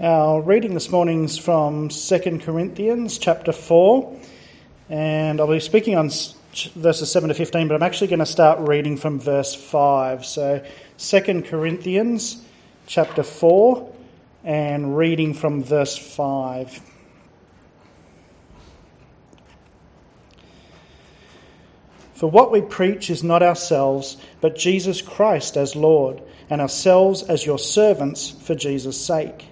Our reading this morning is from 2 Corinthians chapter 4, and I'll be speaking on verses 7 to 15, but I'm actually going to start reading from verse 5. So 2 Corinthians chapter 4, and reading from verse 5. For what we preach is not ourselves, but Jesus Christ as Lord, and ourselves as your servants for Jesus' sake.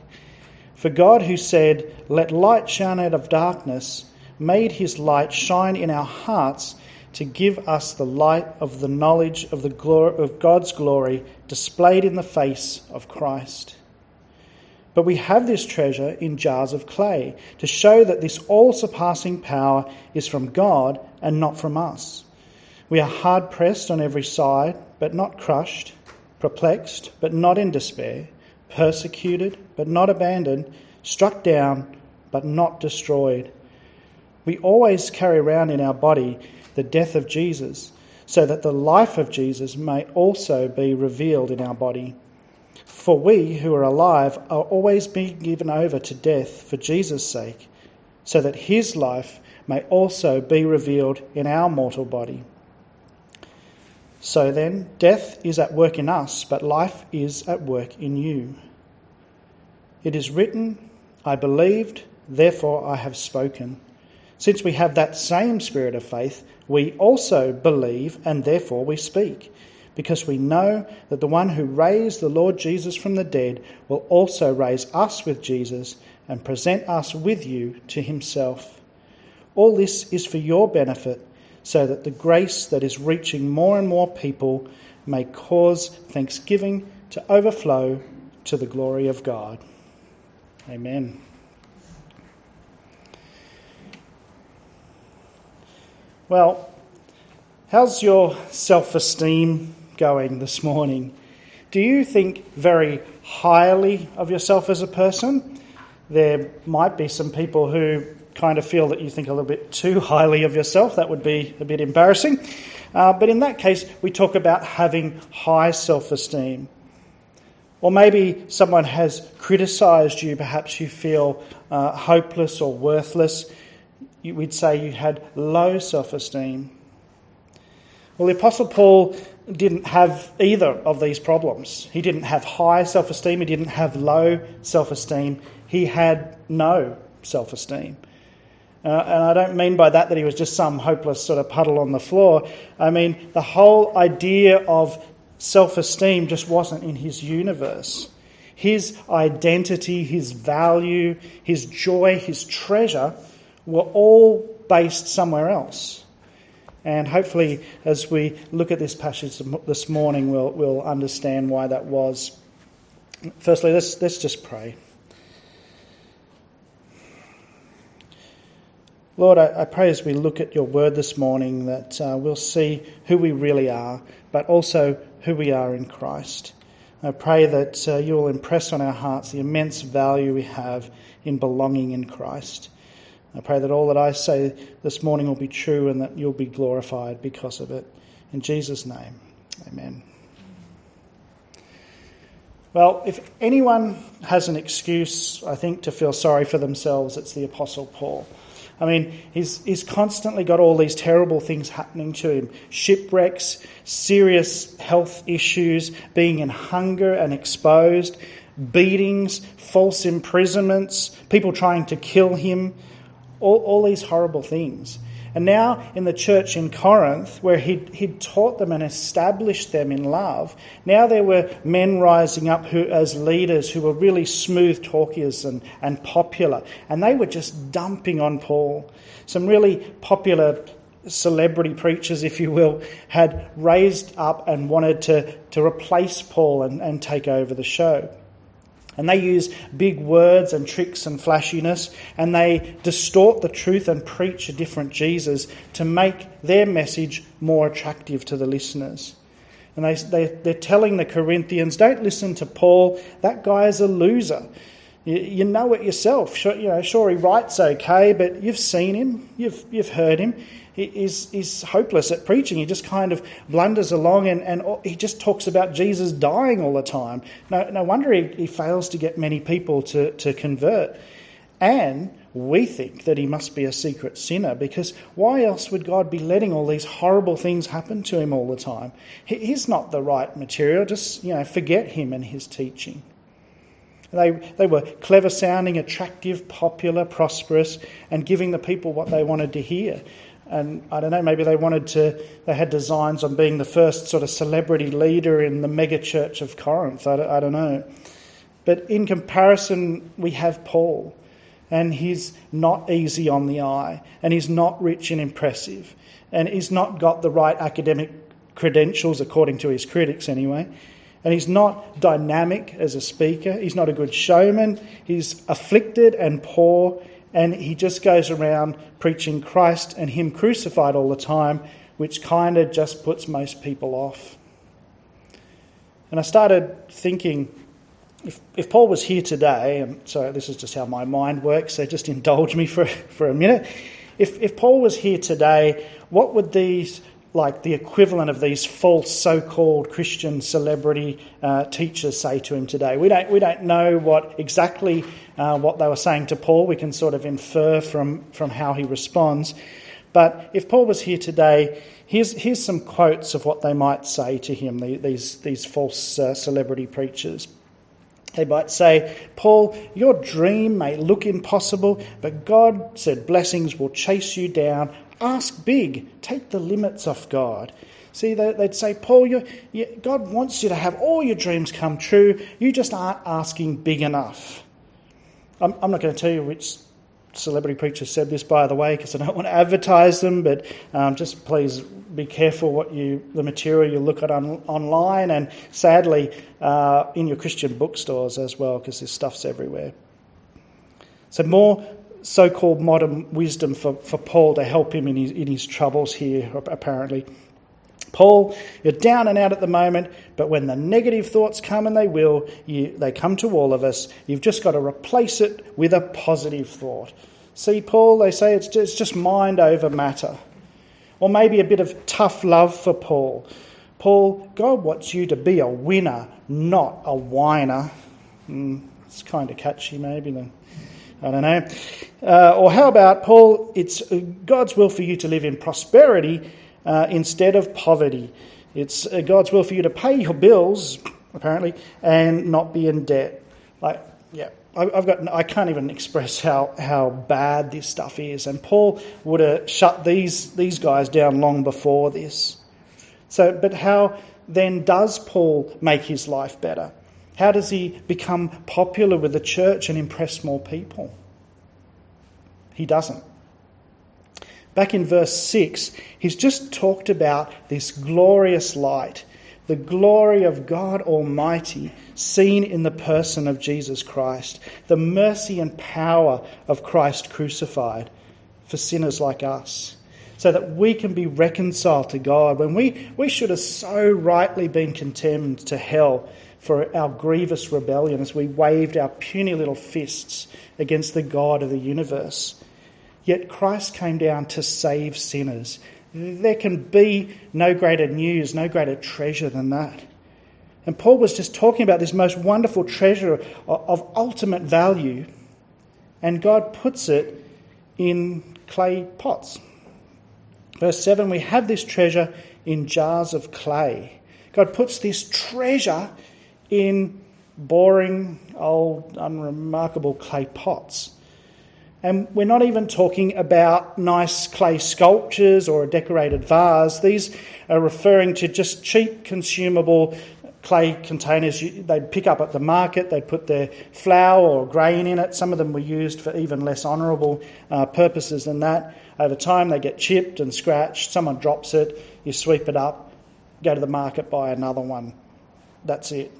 For God, who said, Let light shine out of darkness, made his light shine in our hearts to give us the light of the knowledge of, the glory, of God's glory displayed in the face of Christ. But we have this treasure in jars of clay to show that this all surpassing power is from God and not from us. We are hard pressed on every side, but not crushed, perplexed, but not in despair persecuted but not abandoned, struck down but not destroyed. We always carry around in our body the death of Jesus, so that the life of Jesus may also be revealed in our body. For we who are alive are always being given over to death for Jesus' sake, so that his life may also be revealed in our mortal body. So then, death is at work in us, but life is at work in you. It is written, I believed, therefore I have spoken. Since we have that same spirit of faith, we also believe, and therefore we speak, because we know that the one who raised the Lord Jesus from the dead will also raise us with Jesus and present us with you to himself. All this is for your benefit so that the grace that is reaching more and more people may cause thanksgiving to overflow to the glory of God. Amen. Well, how's your self esteem going this morning? Do you think very highly of yourself as a person? There might be some people who kind of feel that you think a little bit too highly of yourself. That would be a bit embarrassing. Uh, but in that case, we talk about having high self esteem. Or maybe someone has criticised you, perhaps you feel uh, hopeless or worthless. We'd say you had low self esteem. Well, the Apostle Paul didn't have either of these problems. He didn't have high self esteem, he didn't have low self esteem, he had no self esteem. Uh, and I don't mean by that that he was just some hopeless sort of puddle on the floor. I mean the whole idea of self esteem just wasn't in his universe. His identity, his value, his joy, his treasure were all based somewhere else. And hopefully, as we look at this passage this morning, we'll, we'll understand why that was. Firstly, let's, let's just pray. Lord, I, I, pray as we look at your word this morning that uh, we'll see who we really are, but also who we are in Christ. I pray that uh, you will impress on our hearts the immense value we have in belonging in Christ. I pray that all that I say this morning will be true and that you'll be glorified because of it. In Jesus' name, amen. Well, if anyone has an excuse, I think, to feel sorry for themselves, it's the Apostle Paul. I mean, he's, he's constantly got all these terrible things happening to him shipwrecks, serious health issues, being in hunger and exposed, beatings, false imprisonments, people trying to kill him, all, all these horrible things. And now in the church in Corinth, where he'd, he'd taught them and established them in love, now there were men rising up who, as leaders who were really smooth talkers and, and popular. And they were just dumping on Paul. Some really popular celebrity preachers, if you will, had raised up and wanted to, to replace Paul and, and take over the show. And they use big words and tricks and flashiness, and they distort the truth and preach a different Jesus to make their message more attractive to the listeners. And they, they, they're telling the Corinthians, don't listen to Paul, that guy is a loser. You, know it yourself. Sure, you know, sure, he writes okay, but you've seen him, you've, you've heard him. Is, is hopeless at preaching. He just kind of blunders along and, and he just talks about Jesus dying all the time. No, no wonder he, he fails to get many people to, to convert. And we think that he must be a secret sinner because why else would God be letting all these horrible things happen to him all the time? He's not the right material. Just, you know, forget him and his teaching. They, they were clever sounding, attractive, popular, prosperous, and giving the people what they wanted to hear. And I don't know, maybe they wanted to, they had designs on being the first sort of celebrity leader in the mega church of Corinth. I don't, I don't know. But in comparison, we have Paul, and he's not easy on the eye, and he's not rich and impressive, and he's not got the right academic credentials, according to his critics anyway. And he's not dynamic as a speaker. He's not a good showman. He's afflicted and poor. And he just goes around preaching Christ and Him crucified all the time, which kind of just puts most people off. And I started thinking if, if Paul was here today, and so this is just how my mind works, so just indulge me for, for a minute. If, if Paul was here today, what would these like the equivalent of these false so-called Christian celebrity uh, teachers say to him today. We don't we don't know what exactly uh, what they were saying to Paul. We can sort of infer from from how he responds. But if Paul was here today, here's here's some quotes of what they might say to him. These these false uh, celebrity preachers. They might say, Paul, your dream may look impossible, but God said blessings will chase you down Ask big. Take the limits off God. See, they'd say, Paul, you, you, God wants you to have all your dreams come true. You just aren't asking big enough. I'm, I'm not going to tell you which celebrity preacher said this, by the way, because I don't want to advertise them, but um, just please be careful what you, the material you look at on, online and sadly uh, in your Christian bookstores as well, because this stuff's everywhere. So, more so called modern wisdom for, for Paul to help him in his, in his troubles here, apparently. Paul, you're down and out at the moment, but when the negative thoughts come, and they will, you, they come to all of us, you've just got to replace it with a positive thought. See, Paul, they say it's just, it's just mind over matter. Or maybe a bit of tough love for Paul. Paul, God wants you to be a winner, not a whiner. Mm, it's kind of catchy, maybe. Then. I don't know. Uh, or how about, Paul, it's uh, God's will for you to live in prosperity uh, instead of poverty. It's uh, God's will for you to pay your bills, apparently, and not be in debt. Like, yeah, I've got, I can't even express how, how bad this stuff is. And Paul would have shut these, these guys down long before this. So, but how then does Paul make his life better? How does he become popular with the church and impress more people? He doesn't. Back in verse 6, he's just talked about this glorious light, the glory of God Almighty seen in the person of Jesus Christ, the mercy and power of Christ crucified for sinners like us, so that we can be reconciled to God when we, we should have so rightly been condemned to hell for our grievous rebellion as we waved our puny little fists against the God of the universe. Yet Christ came down to save sinners. There can be no greater news, no greater treasure than that. And Paul was just talking about this most wonderful treasure of ultimate value, and God puts it in clay pots. Verse 7 we have this treasure in jars of clay. God puts this treasure in boring, old, unremarkable clay pots. And we're not even talking about nice clay sculptures or a decorated vase. These are referring to just cheap, consumable clay containers they'd pick up at the market. They'd put their flour or grain in it. Some of them were used for even less honourable uh, purposes than that. Over time, they get chipped and scratched. Someone drops it, you sweep it up, go to the market, buy another one. That's it.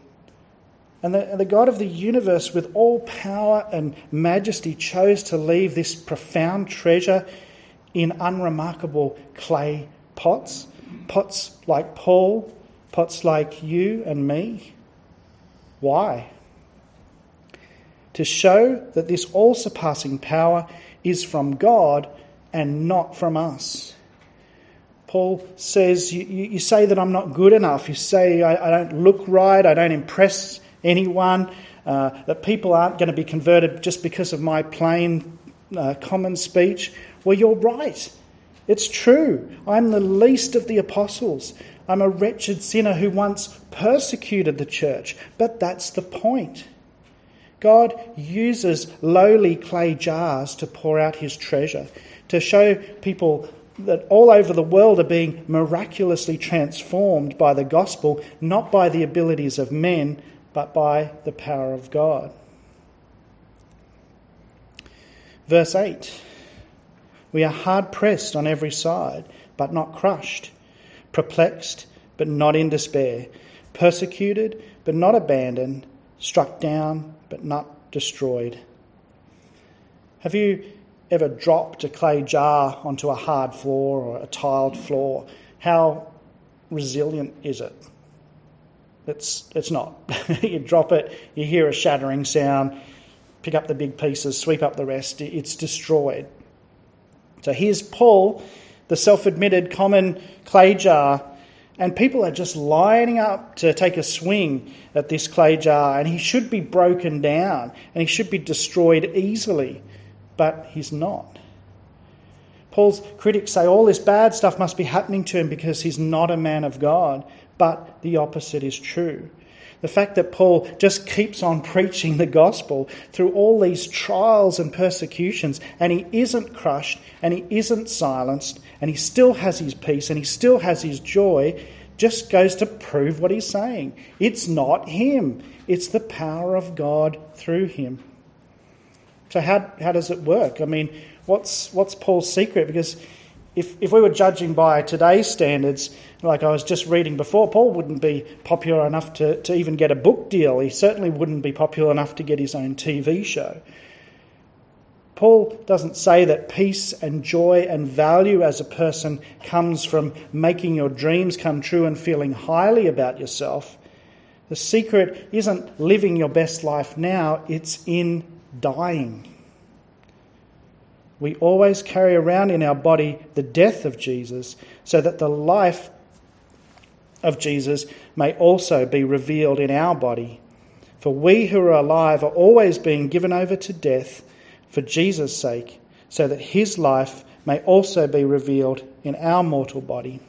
And the, the, God of the universe, with all power and majesty, chose to leave this profound treasure in unremarkable clay pots, pots like Paul, pots like you and me. Why? To show that this all surpassing power is from God and not from us. Paul says, You, you, you say that I'm not good enough. You say I, I don't look right. I don't impress anyone. Uh, that people aren't going to be converted just because of my plain uh, common speech. Well, you're right. It's true. I'm the least of the apostles. I'm a wretched sinner who once persecuted the church. But that's the point. God uses lowly clay jars to pour out his treasure, to show people that all over the world are being miraculously transformed by the gospel, not by the abilities of men, but by the power of God. Verse 8 We are hard pressed on every side, but not crushed, perplexed, but not in despair, persecuted, but not abandoned, struck down, but not destroyed. Have you ever dropped a clay jar onto a hard floor or a tiled floor? How resilient is it? It's, it's not. you drop it, you hear a shattering sound, pick up the big pieces, sweep up the rest, it's destroyed. So here's Paul, the self admitted common clay jar, and people are just lining up to take a swing at this clay jar, and he should be broken down and he should be destroyed easily, but he's not. Paul's critics say all this bad stuff must be happening to him because he's not a man of God but the opposite is true. The fact that Paul just keeps on preaching the gospel through all these trials and persecutions, and he isn't crushed, and he isn't silenced, and he still has his peace, and he still has his joy, just goes to prove what he's saying. It's not him, it's the power of God through him. So, how, how does it work? I mean, what's, what's Paul's secret? Because if, if we were judging by today's standards, like I was just reading before, Paul wouldn't be popular enough to, to even get a book deal. He certainly wouldn't be popular enough to get his own TV show. Paul doesn't say that peace and joy and value as a person comes from making your dreams come true and feeling highly about yourself. The secret isn't living your best life now, it's in dying. We always carry around in our body the death of Jesus so that the life of Jesus may also be revealed in our body. For we who are alive are always being given over to death for Jesus' sake, so that his life may also be revealed in our mortal body.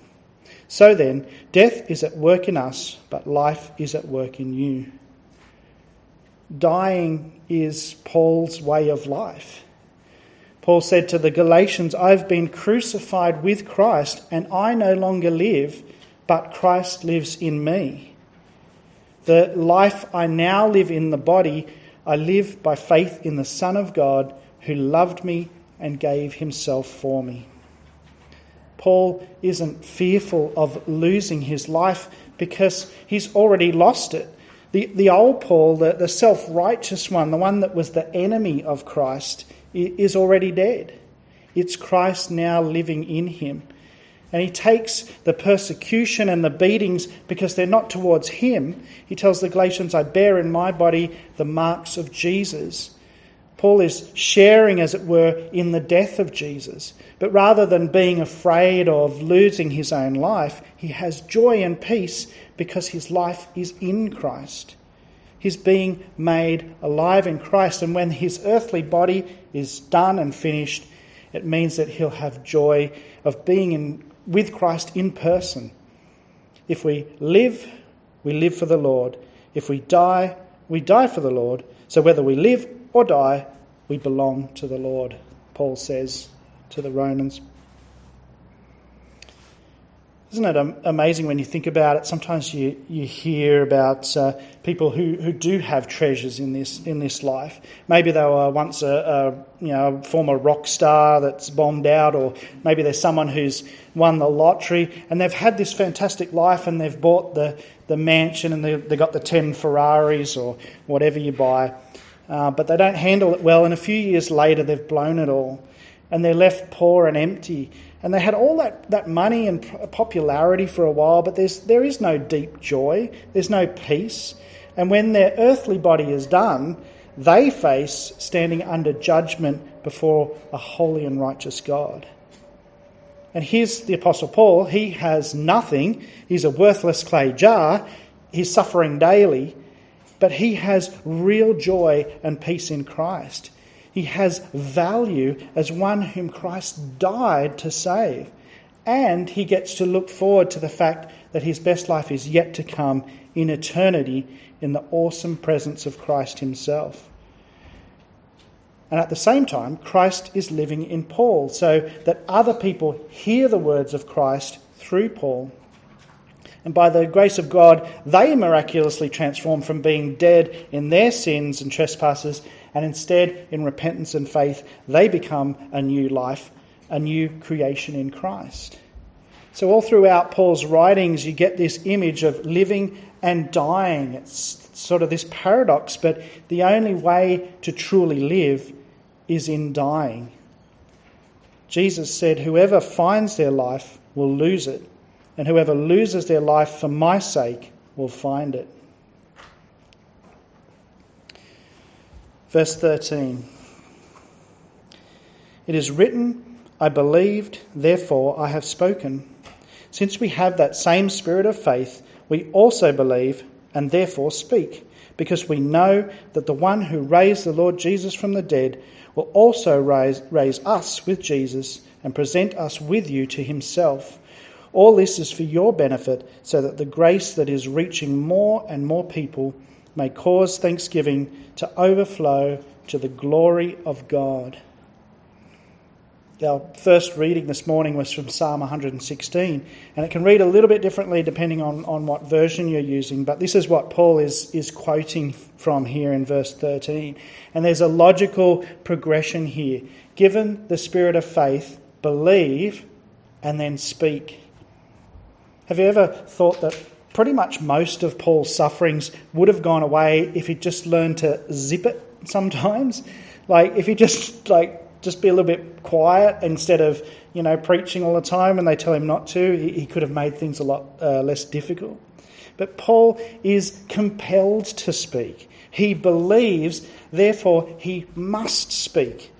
So then, death is at work in us, but life is at work in you. Dying is Paul's way of life. Paul said to the Galatians, I've been crucified with Christ, and I no longer live, but Christ lives in me. The life I now live in the body, I live by faith in the Son of God who loved me and gave himself for me. Paul isn't fearful of losing his life because he's already lost it. The, the old Paul, the, the self righteous one, the one that was the enemy of Christ, is already dead. It's Christ now living in him. And he takes the persecution and the beatings because they're not towards him. He tells the Galatians, I bear in my body the marks of Jesus. Paul is sharing, as it were, in the death of Jesus. But rather than being afraid of losing his own life, he has joy and peace because his life is in Christ. He's being made alive in Christ. And when his earthly body is done and finished, it means that he'll have joy of being in, with Christ in person. If we live, we live for the Lord. If we die, we die for the Lord. So whether we live or die, we belong to the Lord, Paul says to the Romans. Isn't it amazing when you think about it? Sometimes you, you hear about uh, people who, who do have treasures in this in this life. Maybe they were once a, a you know former rock star that's bombed out, or maybe there's someone who's won the lottery and they've had this fantastic life and they've bought the, the mansion and they've, they've got the 10 Ferraris or whatever you buy, uh, but they don't handle it well, and a few years later they've blown it all and they're left poor and empty and they had all that, that money and popularity for a while, but there's, there is no deep joy, there's no peace. And when their earthly body is done, they face standing under judgment before a holy and righteous God. And here's the Apostle Paul. He has nothing. He's a worthless clay jar. He's suffering daily. But he has real joy and peace in Christ. He has value as one whom Christ died to save. And he gets to look forward to the fact that his best life is yet to come in eternity in the awesome presence of Christ himself. And at the same time, Christ is living in Paul so that other people hear the words of Christ through Paul. And by the grace of God, they miraculously transform from being dead in their sins and trespasses, and instead, in repentance and faith, they become a new life, a new creation in Christ. So, all throughout Paul's writings, you get this image of living and dying. It's sort of this paradox, but the only way to truly live is in dying. Jesus said, Whoever finds their life will lose it, and whoever loses their life for my sake will find it. Verse 13 It is written, I believed, therefore I have spoken. Since we have that same spirit of faith, we also believe and therefore speak, because we know that the one who raised the Lord Jesus from the dead will also raise, raise us with Jesus and present us with you to himself. All this is for your benefit, so that the grace that is reaching more and more people may cause thanksgiving to overflow to the glory of God. Our first reading this morning was from Psalm 116, and it can read a little bit differently depending on, on what version you're using, but this is what Paul is, is quoting from here in verse 13. And there's a logical progression here. Given the spirit of faith, believe and then speak. Have you ever thought that pretty much most of Paul's sufferings would have gone away if he'd just learned to zip it sometimes? Like, if he just, like, just be a little bit quiet instead of you know preaching all the time when they tell him not to. He, he could have made things a lot uh, less difficult. But Paul is compelled to speak. He believes, therefore he must speak.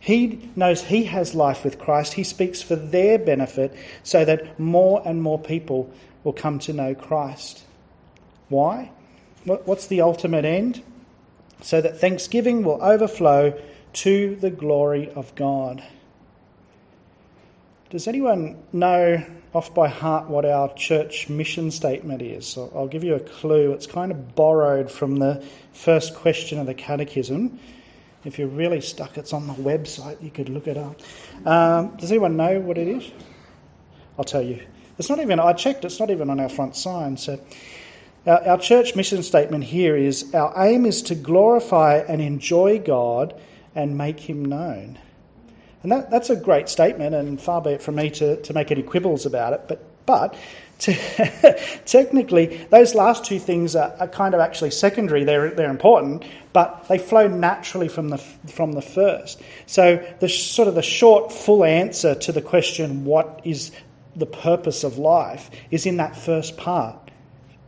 He knows he has life with Christ. He speaks for their benefit so that more and more people will come to know Christ. Why? What's the ultimate end? So that thanksgiving will overflow to the glory of God. Does anyone know off by heart what our church mission statement is? I'll give you a clue. It's kind of borrowed from the first question of the catechism. If you're really stuck, it's on the website. You could look it up. Um, does anyone know what it is? I'll tell you. It's not even, I checked, it's not even on our front sign. So, our, our church mission statement here is Our aim is to glorify and enjoy God and make him known. And that, that's a great statement, and far be it from me to, to make any quibbles about it. But, but technically, those last two things are, are, kind of actually secondary. They're, they're important, but they flow naturally from the, from the first. So, the sort of the short, full answer to the question, what is the purpose of life, is in that first part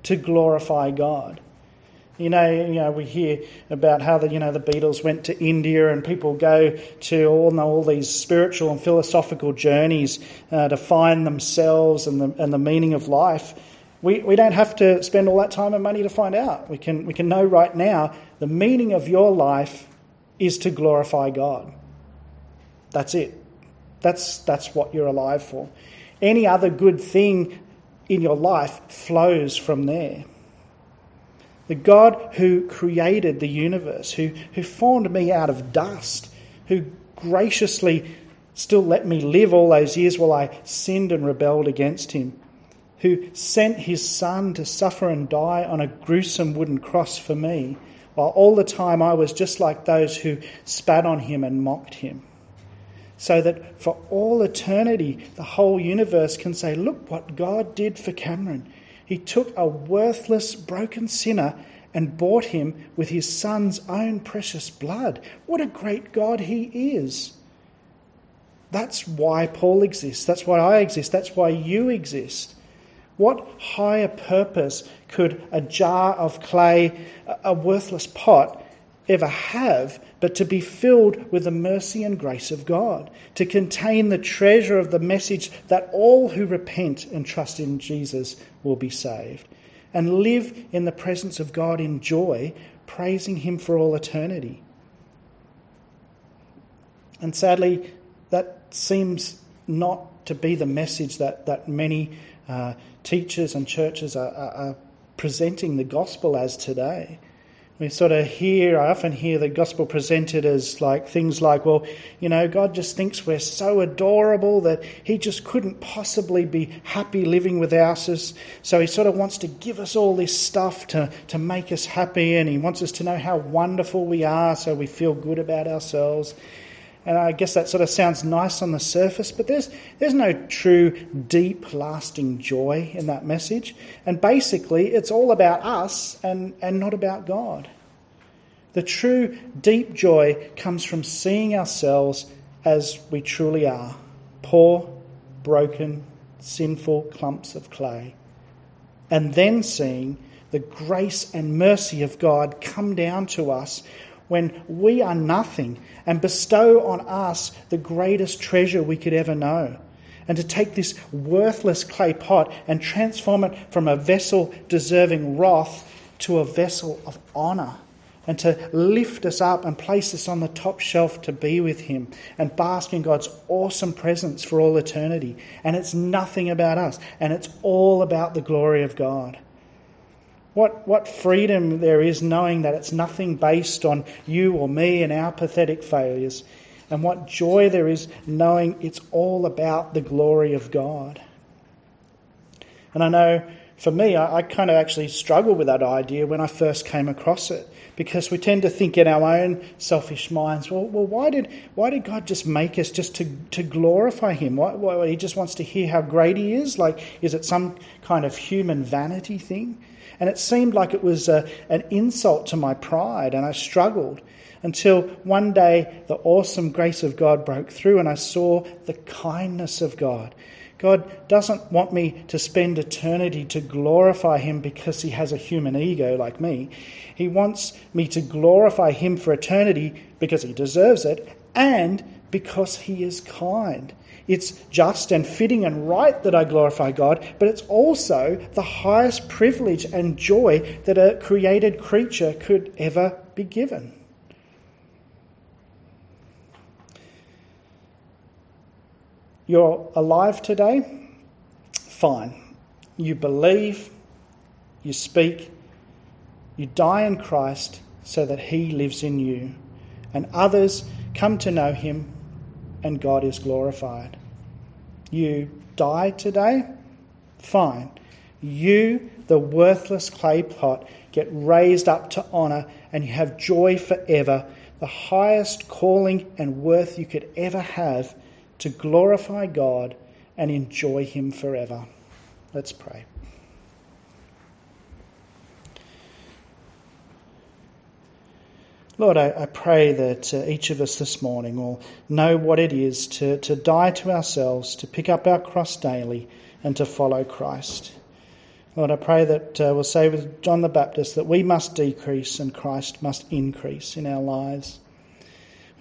to glorify God. You know, you know, we hear about how the you know the Beatles went to India, and people go to all all these spiritual and philosophical journeys uh, to find themselves and the and the meaning of life. We we don't have to spend all that time and money to find out. We can we can know right now the meaning of your life is to glorify God. That's it. That's that's what you're alive for. Any other good thing in your life flows from there. The God who created the universe, who, who formed me out of dust, who graciously still let me live all those years while I sinned and rebelled against him, who sent his son to suffer and die on a gruesome wooden cross for me, while all the time I was just like those who spat on him and mocked him. So that for all eternity, the whole universe can say, Look what God did for Cameron. He took a worthless, broken sinner and bought him with his son's own precious blood. What a great God he is! That's why Paul exists. That's why I exist. That's why you exist. What higher purpose could a jar of clay, a worthless pot, ever have, but to be filled with the mercy and grace of God, to contain the treasure of the message that all who repent and trust in Jesus will be saved, and live in the presence of God in joy, praising Him for all eternity. And sadly, that seems not to be the message that, that many uh, teachers and churches are, are, are presenting the gospel as today we sort of hear, I often hear the gospel presented as like things like, well, you know, God just thinks we're so adorable that he just couldn't possibly be happy living without us. So he sort of wants to give us all this stuff to, to make us happy and he wants us to know how wonderful we are so we feel good about ourselves. And I guess that sort of sounds nice on the surface, but there's, there's no true, deep, lasting joy in that message. And basically, it's all about us and, and not about God. The true, deep joy comes from seeing ourselves as we truly are poor, broken, sinful clumps of clay. And then seeing the grace and mercy of God come down to us when we are nothing and bestow on us the greatest treasure we could ever know. And to take this worthless clay pot and transform it from a vessel deserving wrath to a vessel of honour. And to lift us up and place us on the top shelf to be with Him and bask in God's awesome presence for all eternity. And it's nothing about us, and it's all about the glory of God. What, what freedom there is knowing that it's nothing based on you or me and our pathetic failures. And what joy there is knowing it's all about the glory of God. And I know for me, I, I kind of actually struggled with that idea when I first came across it because we tend to think in our own selfish minds, well, well why, did, why did God just make us just to, to glorify Him? Why, why, he just wants to hear how great He is? Like, is it some kind of human vanity thing? And it seemed like it was a, an insult to my pride, and I struggled until one day the awesome grace of God broke through, and I saw the kindness of God. God doesn't want me to spend eternity to glorify Him because He has a human ego like me. He wants me to glorify Him for eternity because He deserves it and because He is kind. It's just and fitting and right that I glorify God, but it's also the highest privilege and joy that a created creature could ever be given. You're alive today? Fine. You believe, you speak, you die in Christ so that He lives in you, and others come to know Him and God is glorified. You die today? Fine. You, the worthless clay pot, get raised up to honour and you have joy forever, the highest calling and worth you could ever have to glorify God and enjoy Him forever. Let's pray. Lord, I, I pray that uh, each of us this morning will know what it is to, to die to ourselves, to pick up our cross daily, and to follow Christ. Lord, I pray that uh, we'll say with John the Baptist that we must decrease and Christ must increase in our lives.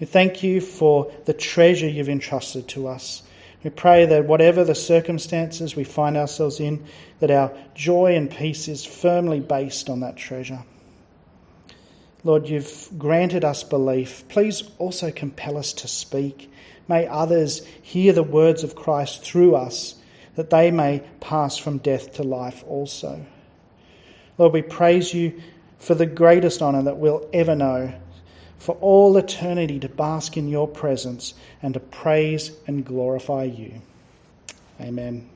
We thank you for the treasure you've entrusted to us. We pray that whatever the circumstances we find ourselves in, that our joy and peace is firmly based on that treasure. Lord, you've granted us belief. Please also compel us to speak. May others hear the words of Christ through us, that they may pass from death to life also. Lord, we praise you for the greatest honour that we'll ever know, for all eternity to bask in your presence and to praise and glorify you. Amen.